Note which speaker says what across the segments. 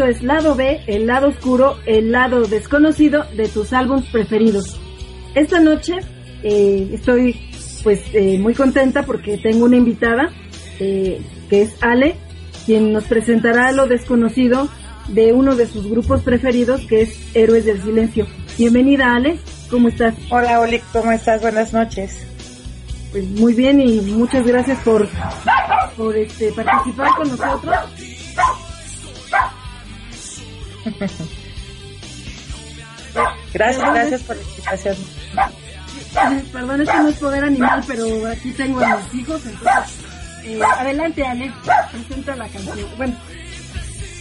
Speaker 1: Esto es Lado B, el lado oscuro, el lado desconocido de tus álbumes preferidos. Esta noche eh, estoy pues eh, muy contenta porque tengo una invitada eh, que es Ale, quien nos presentará lo desconocido de uno de sus grupos preferidos que es Héroes del Silencio. Bienvenida Ale, ¿cómo estás?
Speaker 2: Hola Oli, ¿cómo estás? Buenas noches.
Speaker 1: Pues muy bien y muchas gracias por, por este, participar con nosotros.
Speaker 2: gracias, gracias por la invitación.
Speaker 1: Perdón, esto no es poder animal, pero aquí tengo a mis hijos, entonces, eh, adelante, Ale, presenta la canción. Bueno,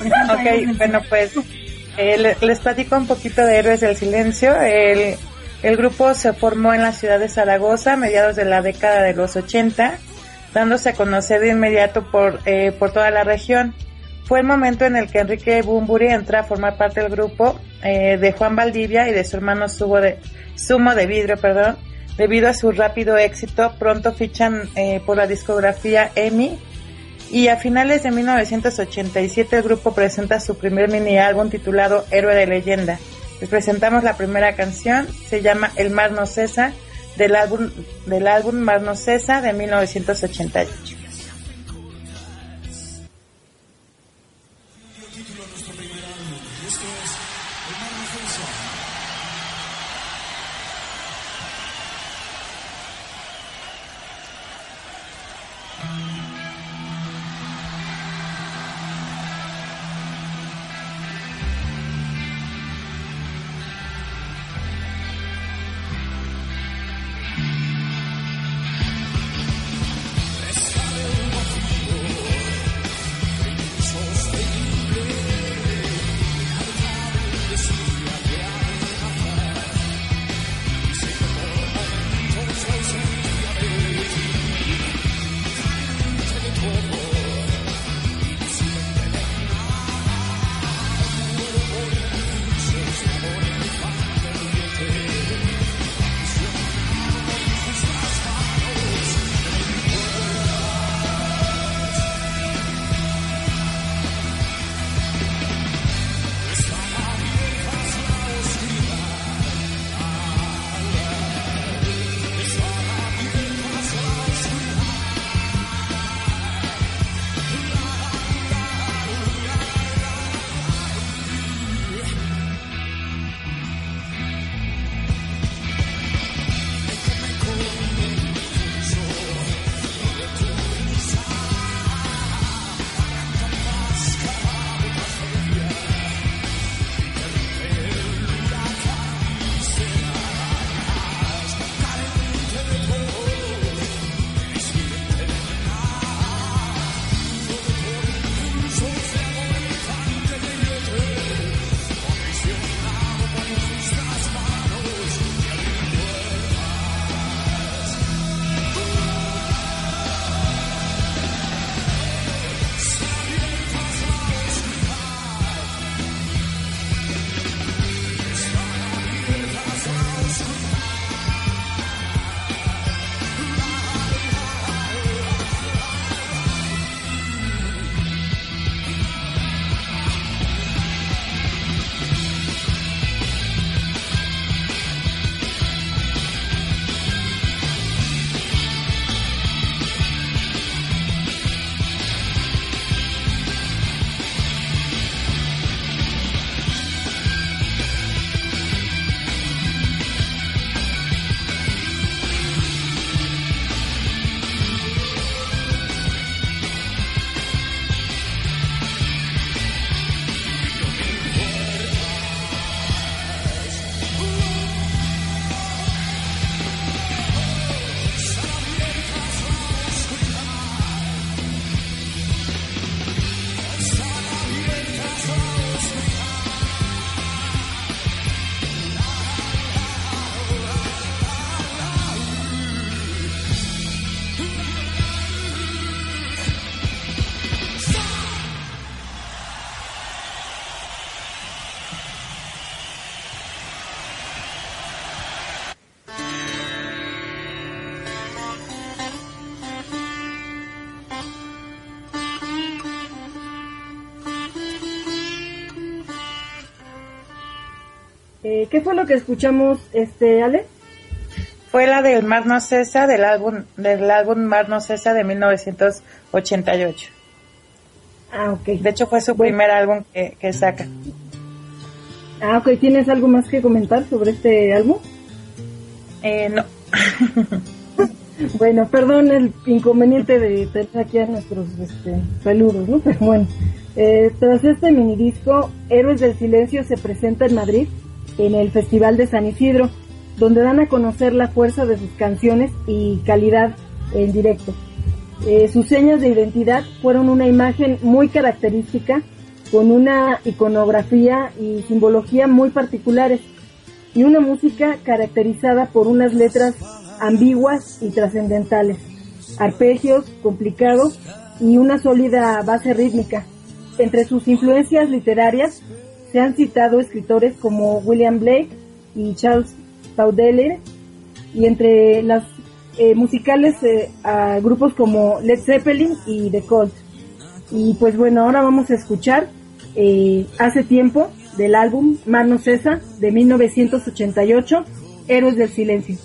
Speaker 2: ok, bueno, pues eh, les platico un poquito de Héroes del Silencio. El, el grupo se formó en la ciudad de Zaragoza a mediados de la década de los 80, dándose a conocer de inmediato por, eh, por toda la región. Fue el momento en el que Enrique Bumburi entra a formar parte del grupo eh, de Juan Valdivia y de su hermano Sumo de, Sumo de Vidrio, perdón. Debido a su rápido éxito, pronto fichan eh, por la discografía EMI y a finales de 1987 el grupo presenta su primer mini álbum titulado Héroe de Leyenda,
Speaker 3: Les presentamos la primera canción, se llama El mar no cesa, del álbum, del álbum Mar no cesa de 1988.
Speaker 1: ¿Qué fue lo que escuchamos, este, Ale?
Speaker 3: Fue la del Mar no cesa del álbum del álbum Mar no cesa de 1988.
Speaker 1: Ah, ok.
Speaker 3: De hecho fue su primer álbum que, que saca.
Speaker 1: Ah, ok. ¿Tienes algo más que comentar sobre este álbum?
Speaker 3: Eh, no.
Speaker 1: bueno, perdón el inconveniente de tener aquí a nuestros este, saludos, ¿no? Pero bueno, eh, tras este mini disco, Héroes del Silencio se presenta en Madrid en el Festival de San Isidro, donde dan a conocer la fuerza de sus canciones y calidad en directo. Eh, sus señas de identidad fueron una imagen muy característica, con una iconografía y simbología muy particulares, y una música caracterizada por unas letras ambiguas y trascendentales, arpegios complicados y una sólida base rítmica. Entre sus influencias literarias se han citado escritores como William Blake y Charles Baudelaire y entre las eh, musicales eh, grupos como Led Zeppelin y The Cult. Y pues bueno, ahora vamos a escuchar eh, Hace tiempo
Speaker 3: del álbum Mano Cesa de 1988, Héroes del Silencio.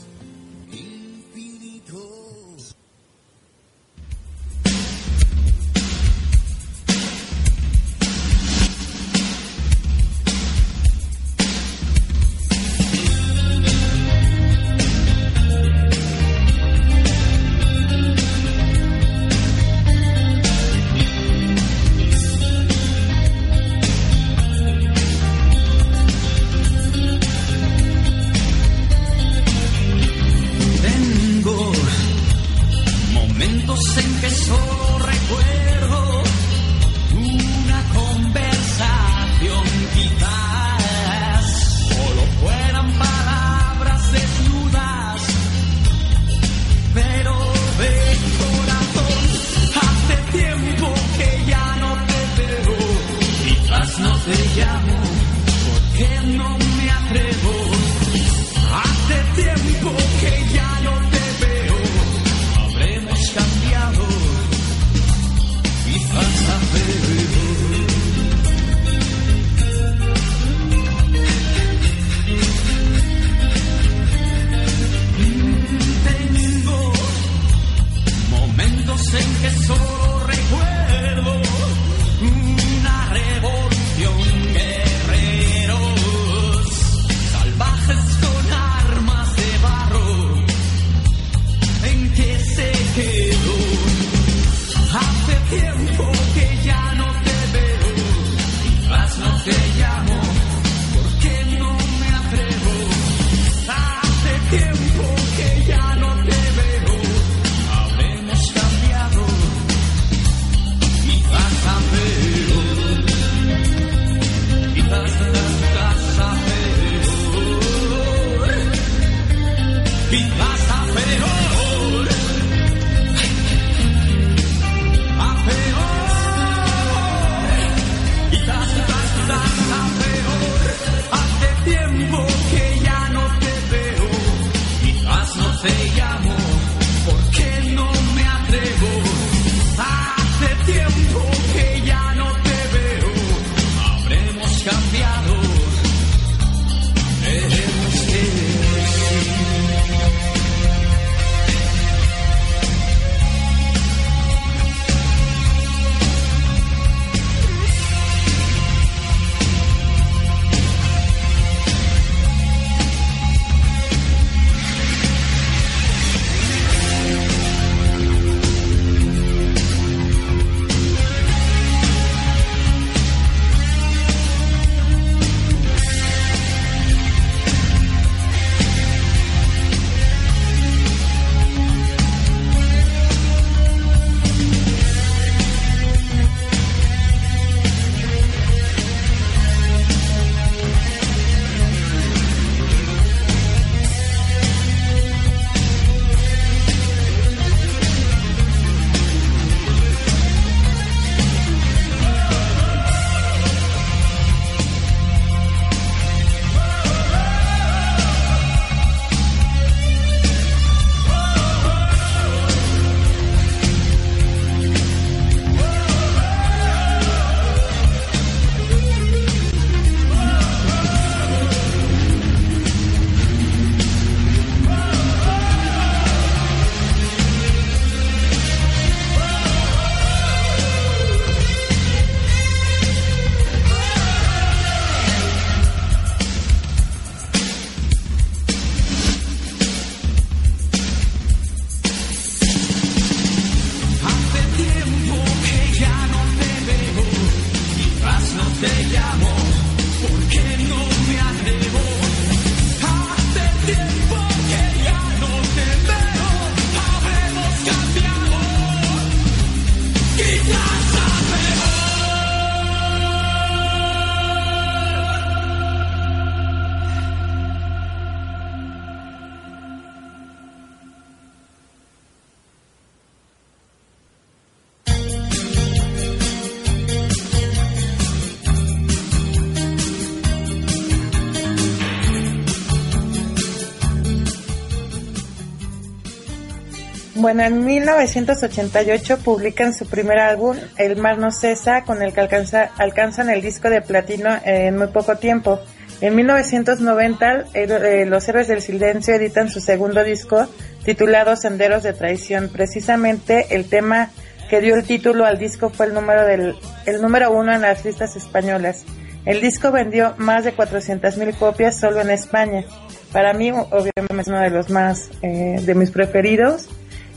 Speaker 3: Bueno, en 1988 publican su primer álbum, El mar no cesa, con el que alcanza, alcanzan el disco de platino en muy poco tiempo. En 1990, eh, Los Héroes del Silencio editan su segundo disco, titulado Senderos de Traición. Precisamente el tema que dio el título al disco fue el número, del, el número uno en las listas españolas. El disco vendió más de 400.000 copias solo en España. Para mí, obviamente, es uno de los más, eh, de mis preferidos.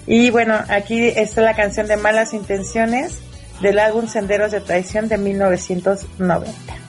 Speaker 3: Y bueno, aquí está la canción de Malas Intenciones del álbum Senderos de Traición de 1990.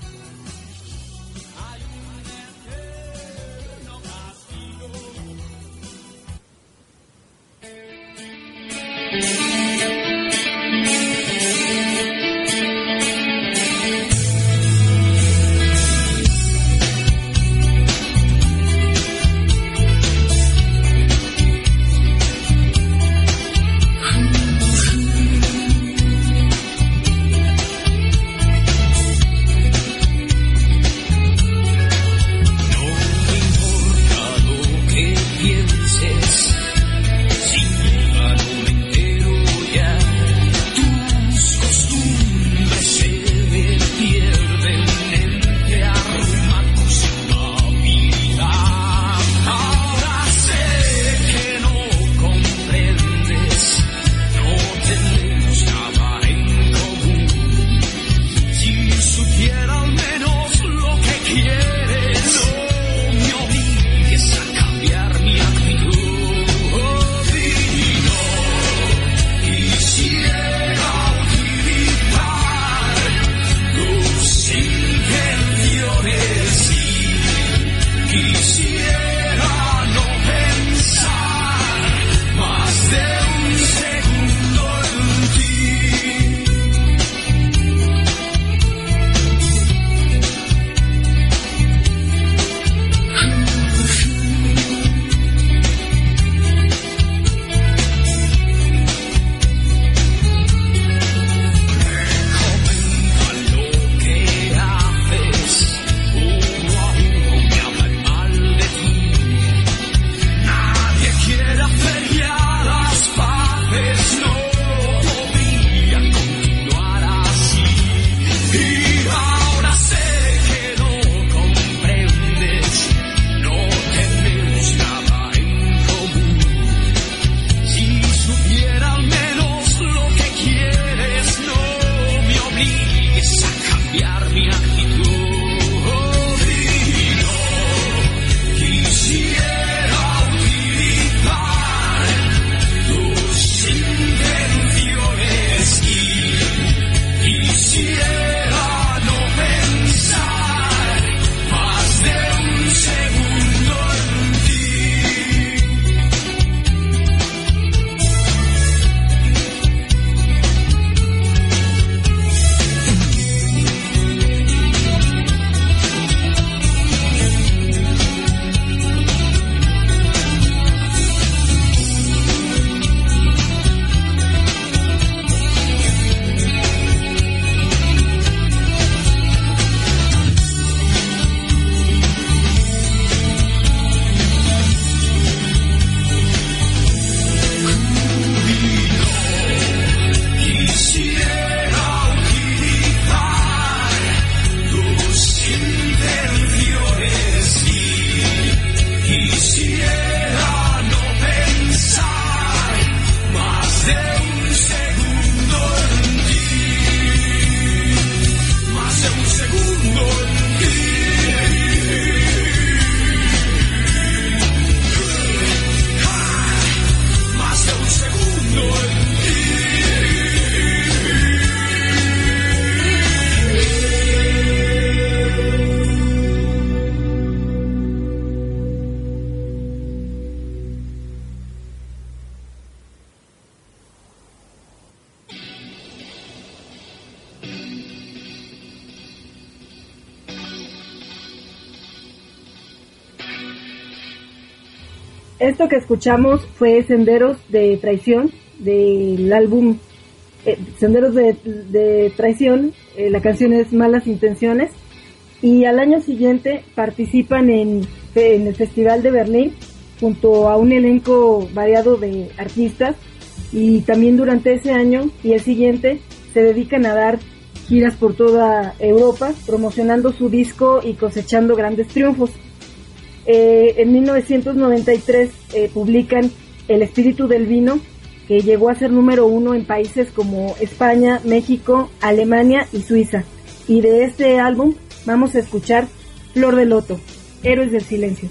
Speaker 1: Esto que escuchamos fue Senderos de Traición del álbum eh, Senderos de, Traición. Eh, la canción es Malas Intenciones. Y al año siguiente participan en, en el Festival de Berlín
Speaker 3: junto a un elenco variado de artistas y también durante ese año y el siguiente se dedican a dar giras por toda Europa promocionando su disco y cosechando grandes triunfos. Eh, en 1993 eh, publican El espíritu del vino, que llegó a ser número uno en países como España, México, Alemania y Suiza. Y de este álbum vamos a escuchar Flor de Loto, Héroes del Silencio.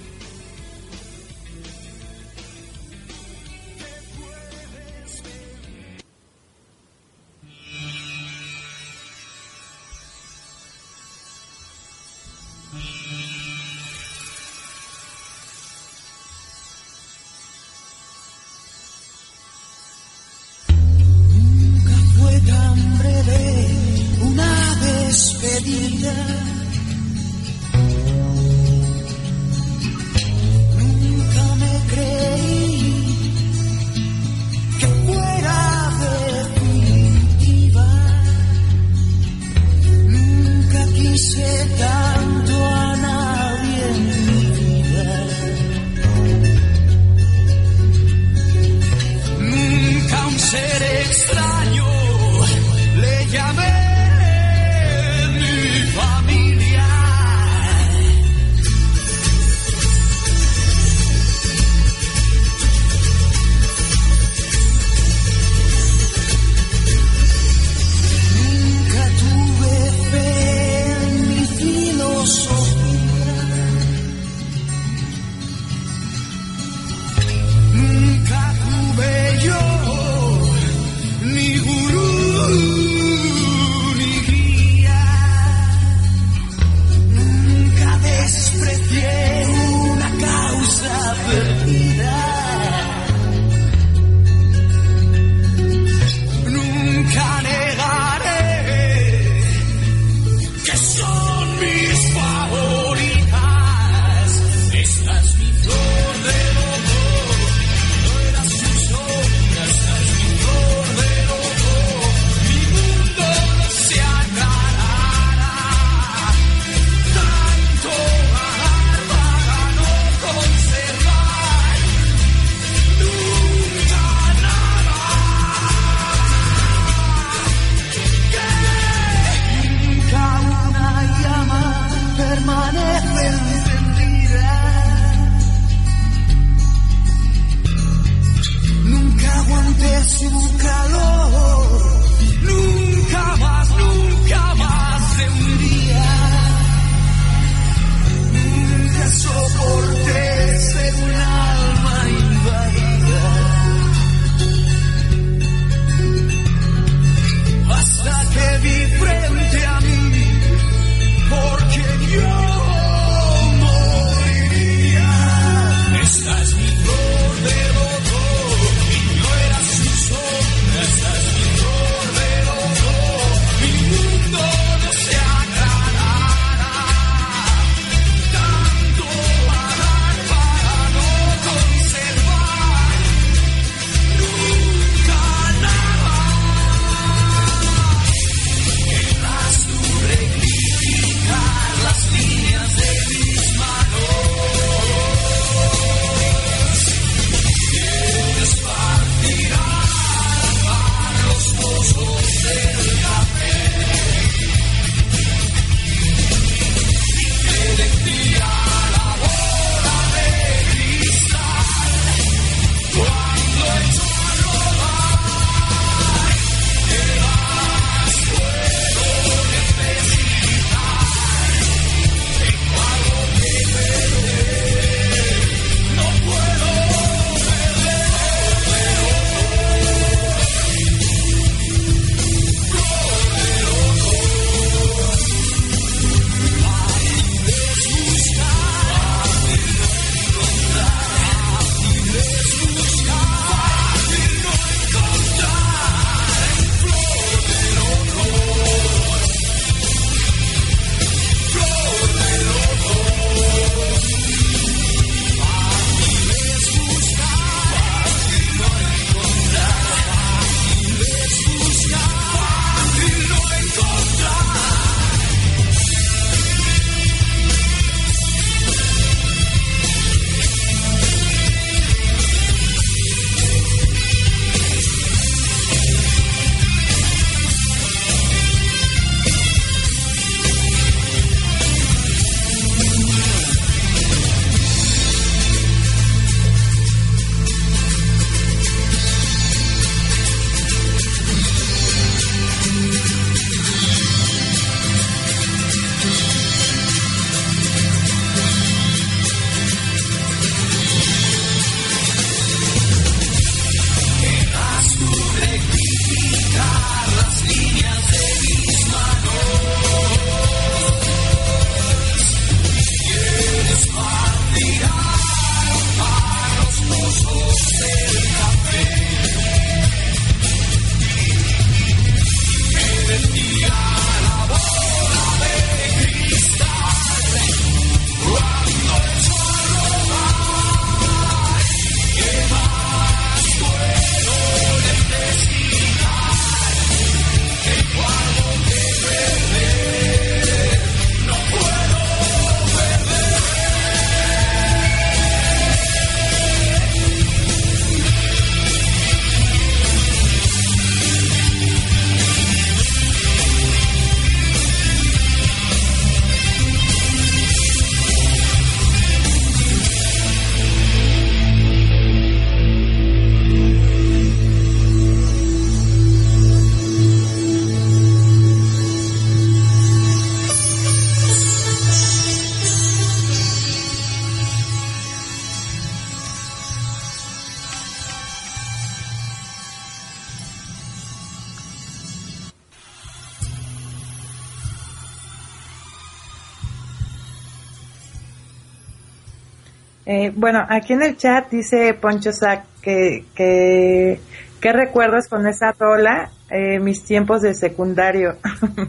Speaker 2: Bueno, aquí en el chat dice Poncho Sac que, que, ¿qué recuerdas con esa rola? Eh, mis tiempos de secundario.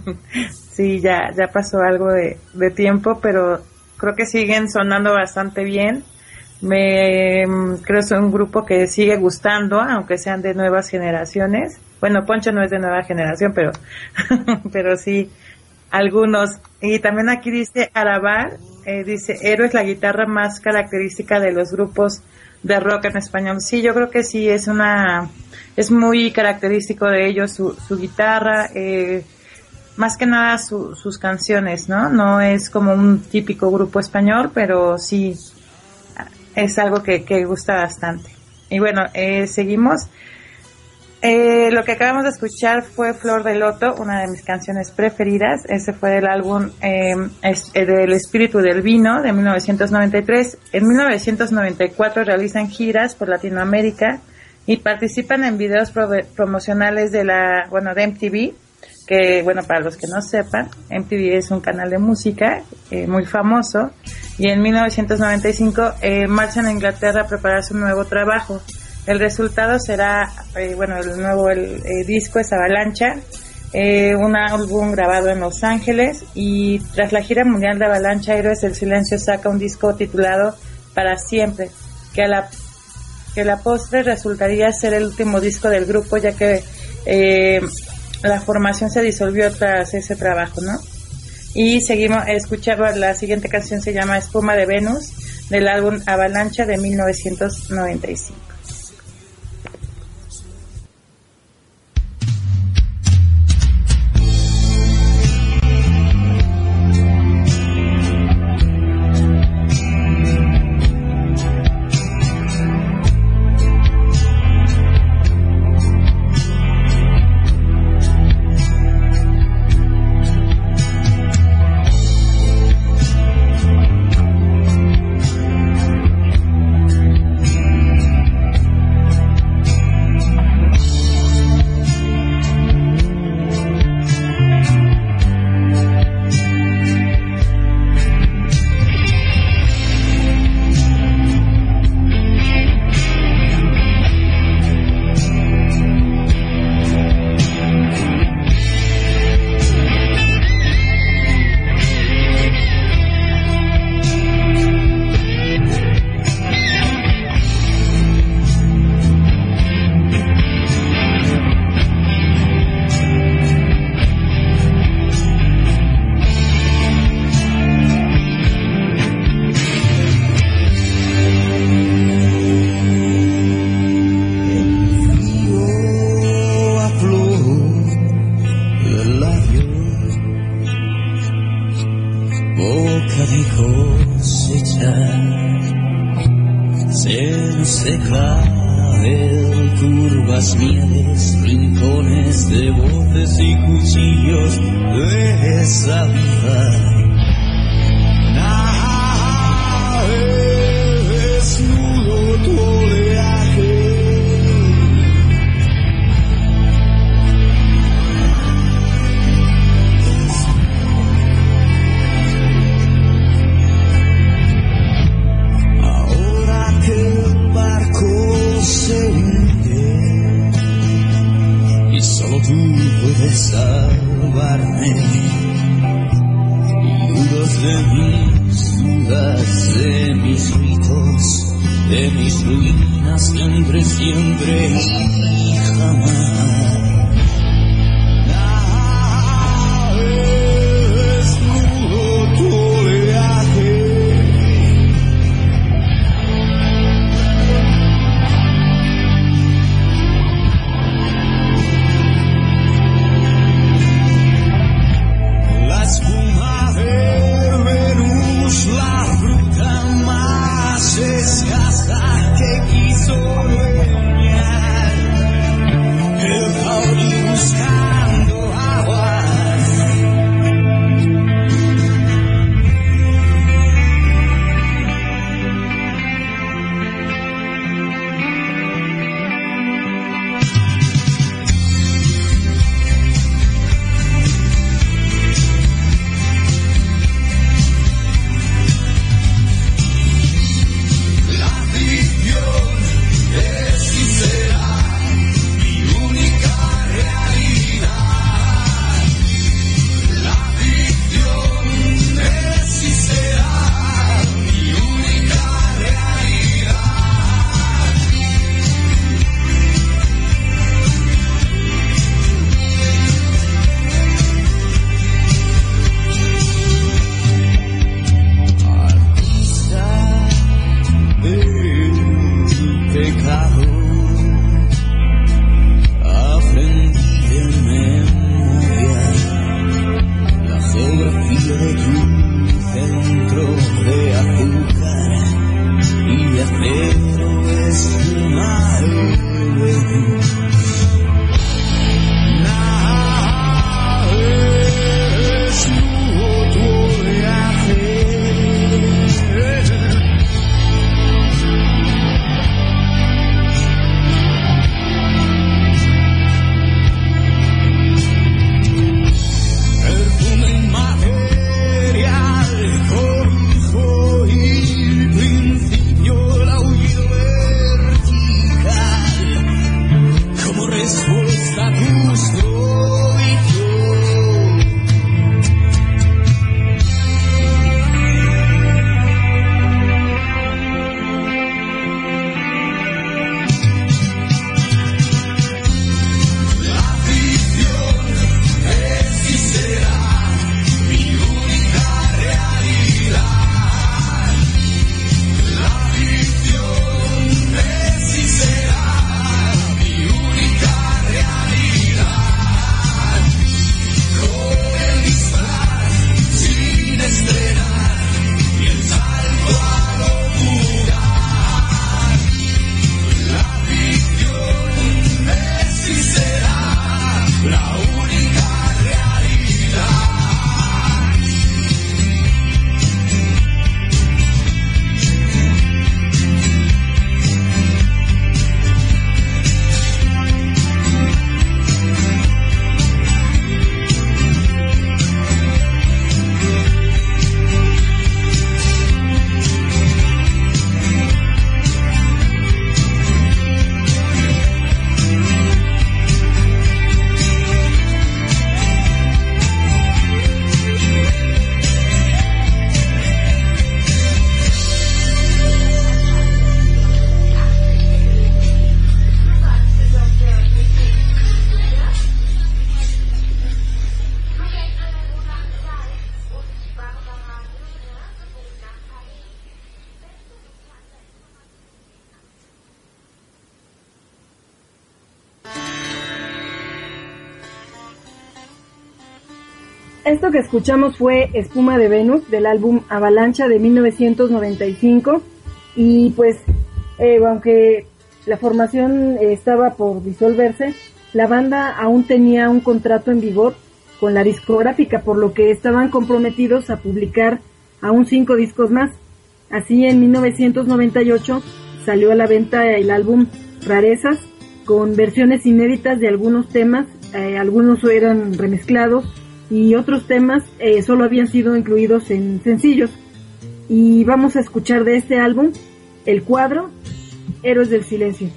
Speaker 2: sí, ya, ya pasó algo de, de tiempo, pero creo que siguen sonando bastante bien. Me mm, creo es un grupo que sigue gustando, aunque sean de nuevas generaciones. Bueno, Poncho no es de nueva generación, pero, pero sí, algunos. Y también aquí dice Arabar, eh, dice, Héroe es la guitarra más característica de los grupos de rock en español. Sí, yo creo que sí, es una, es muy característico de ellos su, su guitarra, eh, más que nada sus canciones, ¿no? No es como un típico grupo español, pero sí es algo que, que gusta bastante. Y bueno, eh, seguimos. Eh, lo que acabamos de escuchar fue Flor de Loto, una de mis canciones preferidas. Ese fue del álbum em, eh, del Espíritu del Vino de 1993. En 1994 realizan giras por Latinoamérica y participan en videos promocionales de la, bueno, de MTV, que bueno, para los que no sepan, MTV es un canal de música eh, muy famoso y en 1995 marchan a Inglaterra a preparar su nuevo trabajo. El resultado será, eh, bueno, el nuevo el, eh, disco es Avalancha, eh, un álbum grabado en Los Ángeles y tras la gira mundial de Avalancha, Héroes del Silencio saca un disco titulado Para Siempre, que a la, que la postre resultaría ser el último disco del grupo ya que la formación se disolvió tras ese trabajo, ¿no? Y seguimos, escuchando la siguiente canción se llama Espuma de Venus del álbum Avalancha de 1995.
Speaker 3: boca de cosechar. Se nos seca en curvas mieles, rincones de voces y cuchillos de esa.
Speaker 1: Esto que escuchamos fue Espuma de Venus del álbum Avalancha de 1995 y pues eh, aunque la formación estaba por disolverse, la banda aún tenía un contrato en vigor con la discográfica por lo que estaban comprometidos a publicar aún cinco discos más. Así en 1998 salió a la venta el álbum Rarezas con versiones inéditas de algunos temas, eh, algunos eran remezclados y otros temas eh, solo habían sido incluidos en sencillos. Y vamos a escuchar de este álbum el cuadro Héroes del Silencio.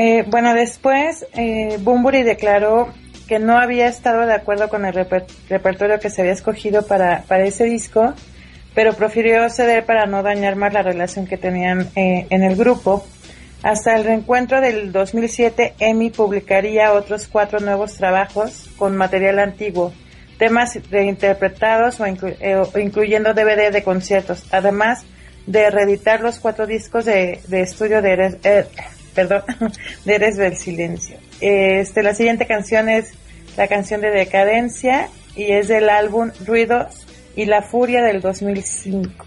Speaker 3: Eh, bueno, después eh, declaró que no había estado de acuerdo con el repertorio que se había escogido para, para ese disco, pero prefirió ceder para no dañar más la relación que tenían eh, en el grupo. Hasta el reencuentro del 2007, Emi publicaría otros cuatro nuevos trabajos con material antiguo, temas reinterpretados o, eh, incluyendo DVD de conciertos, además de reeditar los cuatro discos de, estudio de eh, perdón, de Eres del Silencio. Este, la siguiente canción es la canción de Decadencia y es del álbum Ruido y la Furia del 2005.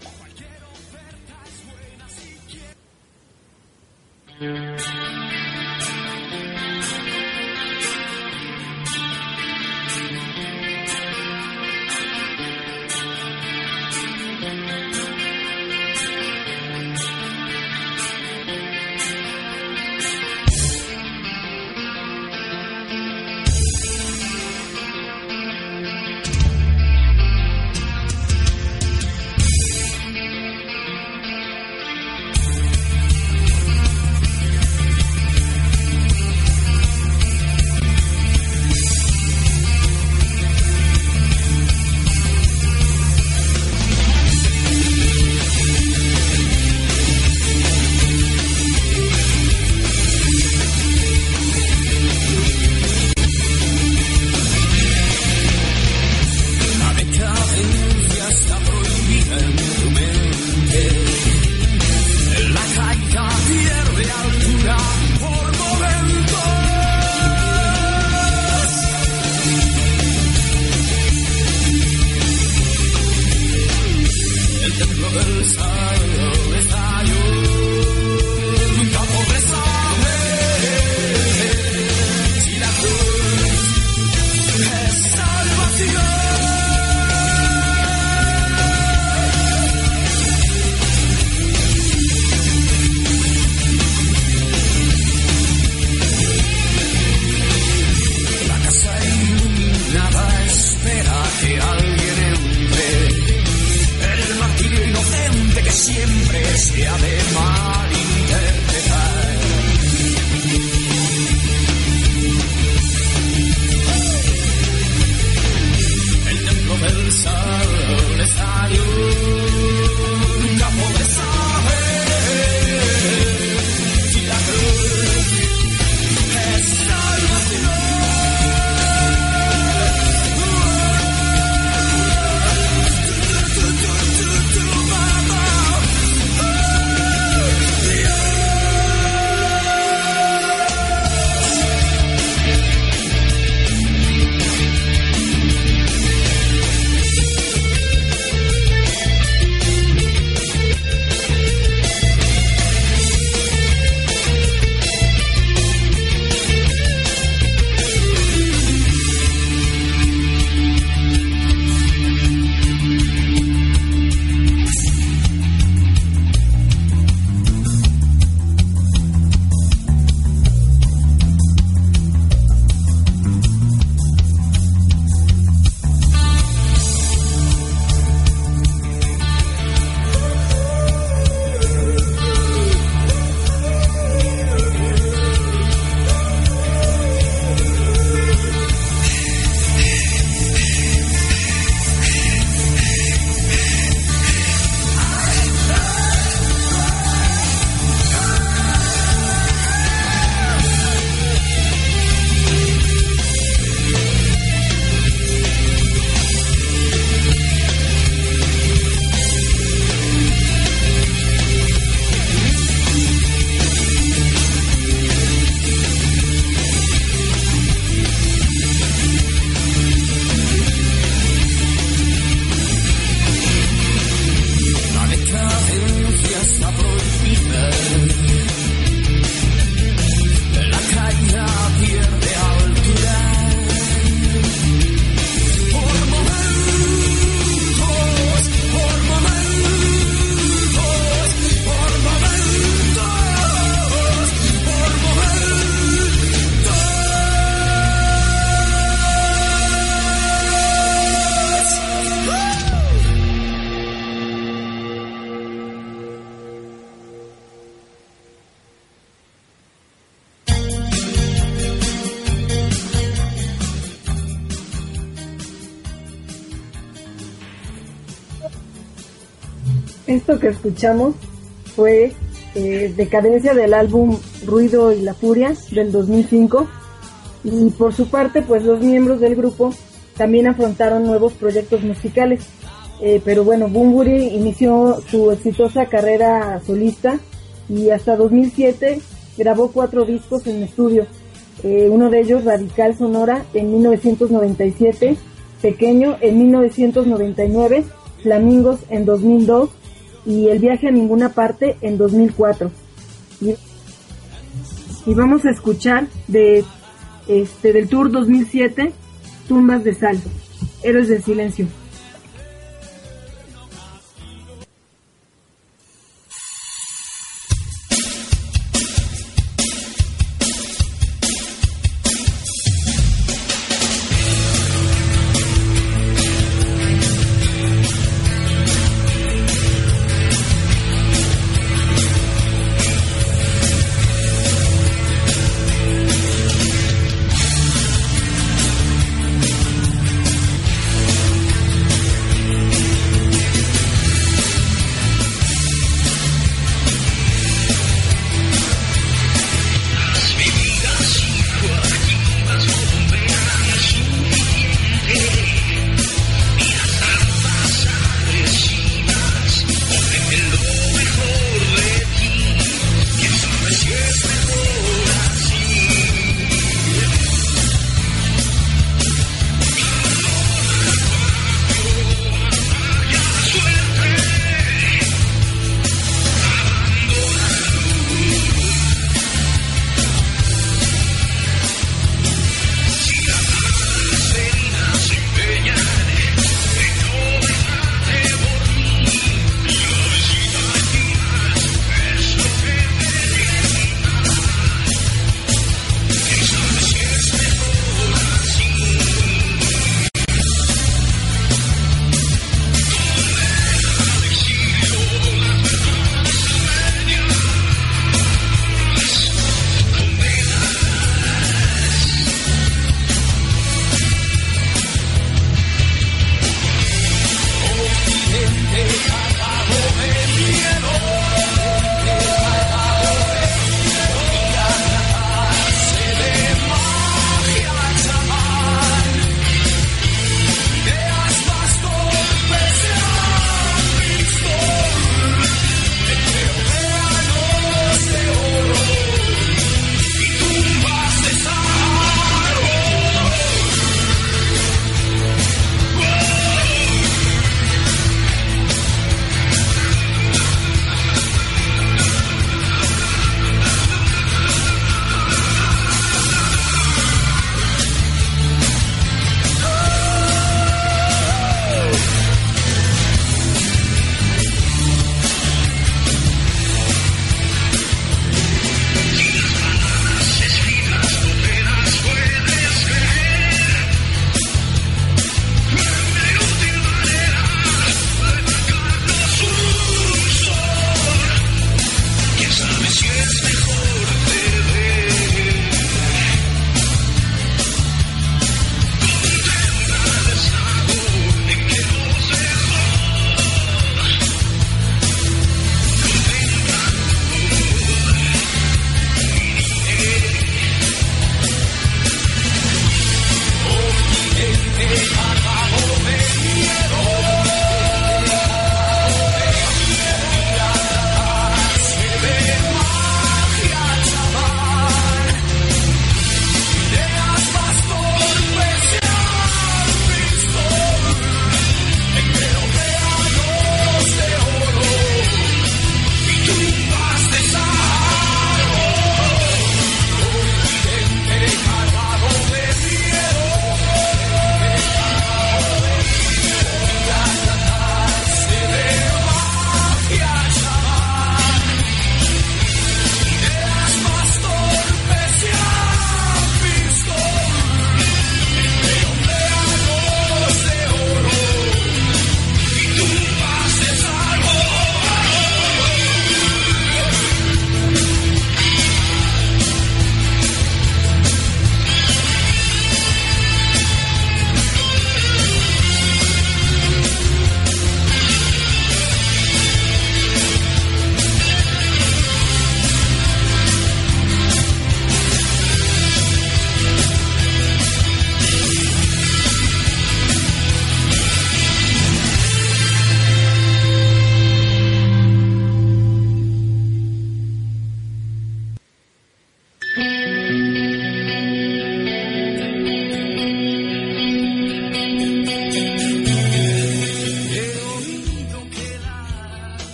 Speaker 1: Esto que escuchamos fue eh, Decadencia del álbum Ruido y la Furia del 2005 y por su parte pues los miembros del grupo también afrontaron nuevos proyectos musicales. Eh, pero bueno, Bumburi inició su exitosa carrera solista y hasta 2007 grabó cuatro discos en estudio. Eh, uno de ellos, Radical Sonora, en 1997, Pequeño en 1999, Flamingos en 2002 y El viaje a ninguna parte en 2004. Y, y vamos a escuchar de este del Tour 2007, Tumbas de Sal, Héroes del Silencio.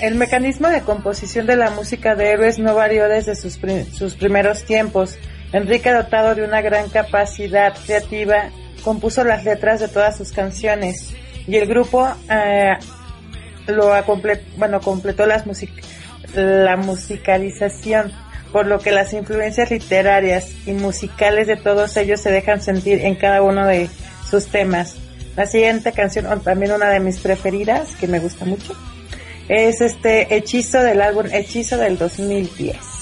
Speaker 2: El mecanismo de composición de la música de Héroes no varió desde sus, sus primeros tiempos. Enrique, dotado de una gran capacidad creativa, compuso las letras de todas sus canciones y el grupo eh, lo bueno, completó las la musicalización, por lo que las influencias literarias y musicales de todos ellos se dejan sentir en cada uno de sus temas. La siguiente canción, también una de mis preferidas, que me gusta mucho, es este Hechizo del álbum Hechizo del 2010.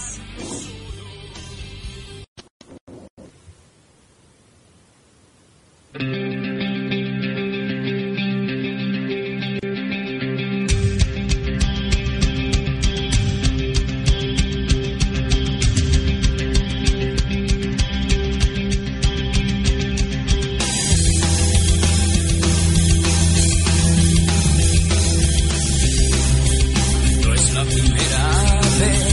Speaker 3: Que sientes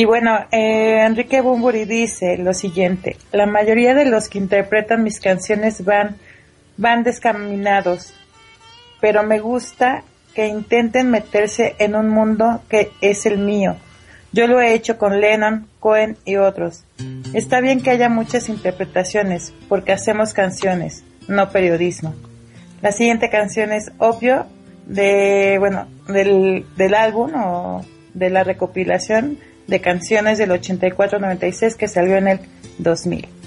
Speaker 2: Y bueno, eh, Enrique Bumburi dice lo siguiente, la mayoría de los que interpretan mis canciones van, van descaminados, pero me gusta que intenten meterse en un mundo que es el mío. Yo lo he hecho con Lennon, Cohen y otros. Está bien que haya muchas interpretaciones, porque hacemos canciones, no periodismo. La siguiente canción es Obvio, de, bueno, del, del álbum o de la recopilación de canciones del 84-96 que salió en el 2000.